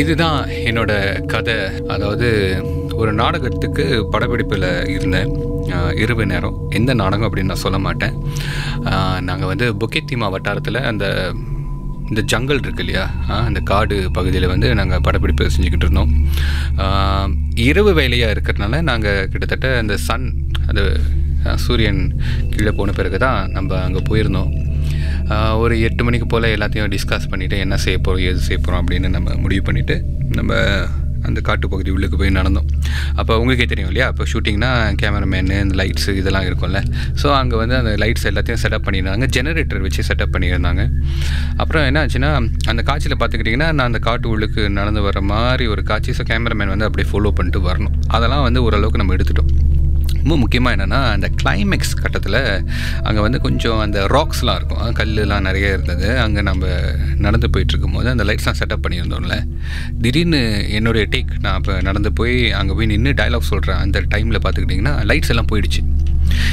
இதுதான் என்னோட கதை. அதாவது ஒரு நாடகத்துக்கு படப்பிடிப்பில் இருந்தேன் இரவு நேரம். எந்த நாடகம் அப்படின்னு நான் சொல்ல மாட்டேன். நாங்கள் வந்து புக்கெத்திமா வட்டாரத்தில் அந்த இந்த ஜங்கல் இருக்கு இல்லையா? அந்த காடு பகுதியில் வந்து நாங்கள் படப்பிடிப்பு செஞ்சுக்கிட்டு இருந்தோம். இரவு வேலையாக இருக்கிறதுனால நாங்கள் கிட்டத்தட்ட அந்த சன் அது சூரியன் கீழே போன பிறகு தான் நம்ம அங்கே போயிருந்தோம். ஒரு எட்டு மணிக்கு போல் எல்லாத்தையும் டிஸ்கஸ் பண்ணிவிட்டு என்ன செய்ய போகிறோம் எது செய்ய போகிறோம் அப்படின்னு நம்ம முடிவு பண்ணிவிட்டு நம்ம அந்த காட்டுப்பகுதி உள்ளுக்கு போய் நடந்தோம். அப்போ உங்களுக்கே தெரியும் இல்லையா? அப்போ ஷூட்டிங்னா கேமராமேனு இந்த லைட்ஸு இதெல்லாம் இருக்கும்ல. ஸோ அங்கே வந்து அந்த லைட்ஸ் எல்லாத்தையும் செட்டப் பண்ணியிருந்தாங்க. ஜெனரேட்டர் வச்சு செட்டப் பண்ணியிருந்தாங்க. அப்புறம் என்ன ஆச்சுன்னா அந்த காட்சியில் பார்த்துக்கிட்டிங்கன்னா நான் அந்த காட்டு உள்ளுக்கு நடந்து வர மாதிரி ஒரு காட்சி. ஸோ கேமராமேன் வந்து அப்படியே ஃபாலோ பண்ணிட்டு வரணும். அதெல்லாம் வந்து ஓரளவுக்கு நம்ம எடுத்துட்டோம். ரொம்ப முக்கியமாக என்னென்னா அந்த கிளைமேக்ஸ் கட்டத்தில் அங்கே வந்து கொஞ்சம் அந்த ராக்ஸ்லாம் இருக்கும். கல்லுலாம் நிறைய இருந்தது. அங்கே நம்ம நடந்து போயிட்டுருக்கும் போது அந்த லைட்ஸ்லாம் செட்டப் பண்ணியிருந்தோம்ல. திடீர்னு என்னுடைய டேக் நான் அப்போ நடந்து போய் அங்கே போய் நின்று டைலாக் சொல்கிறேன் அந்த டைமில் பார்த்துக்கிட்டிங்கன்னா லைட்ஸ் எல்லாம் போயிடுச்சு.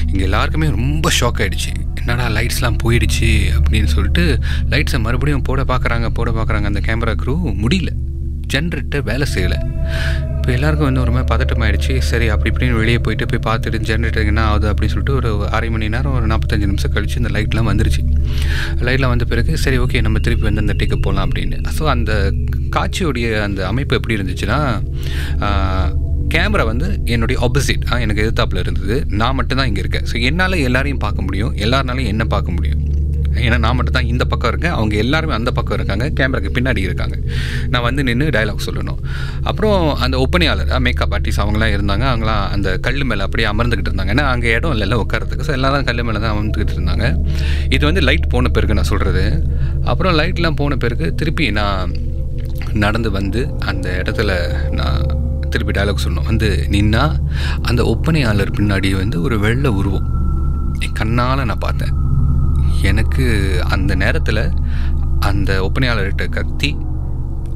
இங்கே எல்லாருக்குமே ரொம்ப ஷாக் ஆகிடுச்சு என்னடா லைட்ஸ்லாம் போயிடுச்சு? அப்படின்னு சொல்லிட்டு லைட்ஸை மறுபடியும் போட பார்க்குறாங்க போட பார்க்குறாங்க அந்த கேமரா க்ரூ முடியல. ஜென்ரேட்டர் வேலை செய்யலை. இப்போ எல்லாருக்கும் வந்து ஒரு மாதிரி பதட்டம் ஆயிடுச்சு. சரி அப்படி இப்படின்னு வெளியே போயிட்டு போய் பார்த்துட்டு ஜென்ரேட்டர் என்ன ஆகுது அப்படின்னு சொல்லிட்டு ஒரு அரை மணி நேரம் ஒரு நாற்பத்தஞ்சு நிமிஷம் கழிச்சு இந்த லைட்லாம் வந்துருச்சு. லைட்லாம் வந்த பிறகு சரி ஓகே நம்ம திருப்பி வந்து அந்த டிக்கு போகலாம் அப்படின்னு. ஸோ அந்த காட்சியுடைய அந்த அமைப்பு எப்படி இருந்துச்சுன்னா கேமரா வந்து என்னுடைய ஆப்போசிட் எனக்கு எதிர்த்தாப்பில் இருந்தது. நான் மட்டும்தான் இங்கே இருக்கேன். ஸோ என்னால் எல்லாரையும் பார்க்க முடியும். எல்லாருனாலையும் என்ன பார்க்க முடியும்? ஏன்னா நான் மட்டும் தான் இந்த பக்கம் இருக்கேன். அவங்க எல்லாருமே அந்த பக்கம் இருக்காங்க. கேமராக்கு பின்னாடி இருக்காங்க. நான் வந்து நின்று டயலாக் சொல்லணும். அப்புறம் அந்த ஒப்பனையாளர் மேக்கப் ஆர்டிஸ்ட் அவங்களாம் இருந்தாங்க. அவங்களாம் அந்த கல் மேலே அப்படியே அமர்ந்துக்கிட்டு இருந்தாங்க. ஏன்னா அங்கே இடம் இல்லைல்ல உட்காரத்துக்கு. ஸோ எல்லாரும் கல் மேலே தான் அமர்ந்துக்கிட்டு இருந்தாங்க. இது வந்து லைட் போன பிறகு நான் சொல்கிறது அப்புறம் லைட்லாம் போன பிறகு திருப்பி நான் நடந்து வந்து அந்த இடத்துல நான் திருப்பி டயலாக் சொன்னோம் வந்து நின்னா அந்த ஒப்பனையாளர் பின்னாடி வந்து ஒரு வெள்ளை உருவம். என் கண்ணால் நான் பார்த்தேன். எனக்கு அந்த நேரத்தில் அந்த ஒப்பனையாளர்கிட்ட கத்தி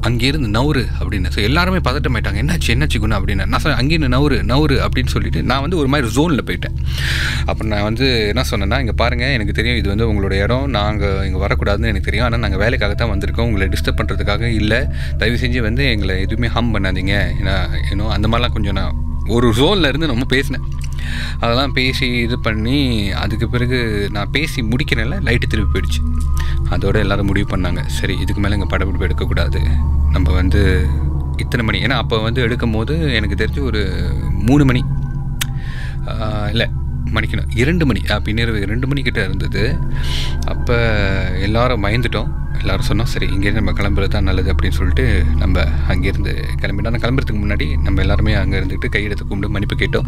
அங்கேருந்து நவுறு அப்படின்னு. ஸோ எல்லாருமே பதட்டமாயிட்டாங்க என்னாச்சு? என்னாச்சு குணா? அப்படின்னு. நான் சொன்னேன் அங்கேருந்து நவுறு நவுறு அப்படின்னு சொல்லிட்டு நான் வந்து ஒரு மாதிரி ஜோனில் போயிட்டேன். அப்போ நான் வந்து என்ன சொன்னேன்னா இங்கே பாருங்கள் எனக்கு தெரியும் இது வந்து உங்களோட இடம். நாங்கள் இங்கே வரக்கூடாதுன்னு எனக்கு தெரியும். ஆனால் நாங்கள் வேலைக்காக தான் வந்திருக்கோம். உங்களை டிஸ்டர்ப் பண்ணுறதுக்காக இல்லை. தயவு செஞ்சு வந்து எங்களை எதுவுமே ஹம் பண்ணாதீங்க. ஏன்னா ஏன்னோ அந்த மாதிரிலாம் கொஞ்சம் நான் ஒரு ஜோனில் இருந்து நம்ம பேசினேன். அதெல்லாம் பேசி இது பண்ணி அதுக்கு பிறகு நான் பேசி முடிக்கிறேன்ல லைட்டு திருப்பி போயிடுச்சு. அதோடு எல்லோரும் முடிவு பண்ணாங்க. சரி இதுக்கு மேலே இங்கே படப்பிடிப்பு எடுக்கக்கூடாது. நம்ம வந்து இத்தனை மணி ஏன்னா அப்போ வந்து எடுக்கும் போது எனக்கு தெரிஞ்சு ஒரு மூணு மணி. இல்லை மணிக்கணும். இரண்டு மணி. பின்னிரவு ரெண்டு மணிக்கிட்ட இருந்தது. அப்போ எல்லோரும் பயந்துட்டோம். எல்லாரும் சொன்னோம் சரி இங்கேருந்து நம்ம கிளம்புறது தான் நல்லது அப்படின்னு சொல்லிட்டு நம்ம அங்கேருந்து கிளம்பிட்டோம். ஆனால் கிளம்புறதுக்கு முன்னாடி நம்ம எல்லாருமே அங்கே இருந்துட்டு கையெடுத்து கும்பிட்டு மன்னிப்பு கேட்டோம்.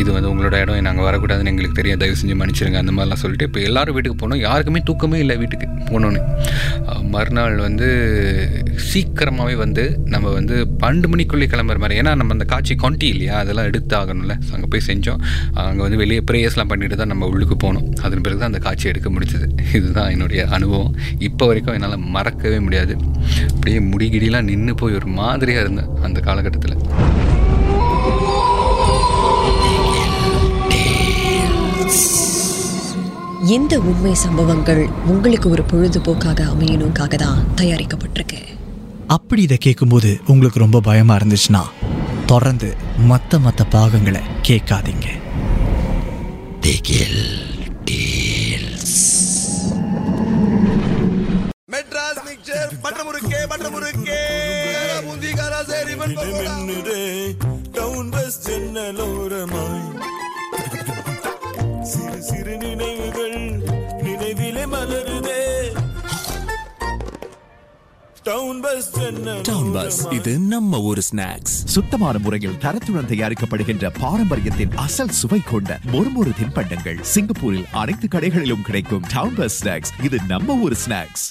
இது வந்து உங்களோட இடம் நாங்கள் வரக்கூடாதுன்னு எங்களுக்கு தெரியும் தயவு செஞ்சு மன்னிச்சிருங்க அந்த மாதிரிலாம் சொல்லிட்டு இப்போ எல்லாரும் வீட்டுக்கு போனோம். யாருக்குமே தூக்கமே இல்லை வீட்டுக்கு போனோன்னு. மறுநாள் வந்து சீக்கிரமாகவே வந்து நம்ம வந்து பன்னெண்டு மணிக்குள்ளே கிளம்புற மாதிரி ஏன்னா நம்ம அந்த காட்சி கொண்டி இல்லையா? அதெல்லாம் எடுத்து ஆகணும்ல அங்கே போய் செஞ்சோம். அங்கே வந்து வெளியே ப்ரேயர்ஸ்லாம் பண்ணிட்டு தான் நம்ம உள்ளுக்கு போனோம். அதன் பிறகு தான் அந்த காட்சி எடுக்க முடிச்சது இதுதான் என்னுடைய அனுபவம். இப்போ வரைக்கும் என்னால் மறக்கவே முடியாது. அப்படியே முடிகிடிலாம் நின்று போய் ஒரு மாதிரியாக இருந்தேன் அந்த காலகட்டத்தில். இந்த உண்மை சம்பவங்கள் உங்களுக்கு ஒரு பொழுதுபோக்காக அமையணுக்காக தான் தயாரிக்கப்பட்டிருக்கு? அப்படி இதை கேட்கும்போது உங்களுக்கு ரொம்ப பயமா இருந்துச்சுன்னா தொடர்ந்து மற்ற மற்ற பாகங்களை கேட்காதீங்க. திகில் சரிவன் மின்னுதே டவுன் பஸ் ஜன்னலோரமாய் சிறு சிறு நினைவுகள் நினைவிலே மலருதே டவுன் பஸ் டவுன் பஸ் இது நம்ம ஒரு ஸ்நாக்ஸ் சுத்தமான முறையில் தரத்துடன் தயாரிக்கப்படுகின்ற பாரம்பரியத்தின் அசல் சுவை கொண்ட மொறுமொறு தின்பண்டங்கள் சிங்கப்பூரில் அனைத்து கடைகளிலும் கிடைக்கும் டவுன் பஸ் ஸ்நாக்ஸ் இது நம்ம ஒரு ஸ்நாக்ஸ்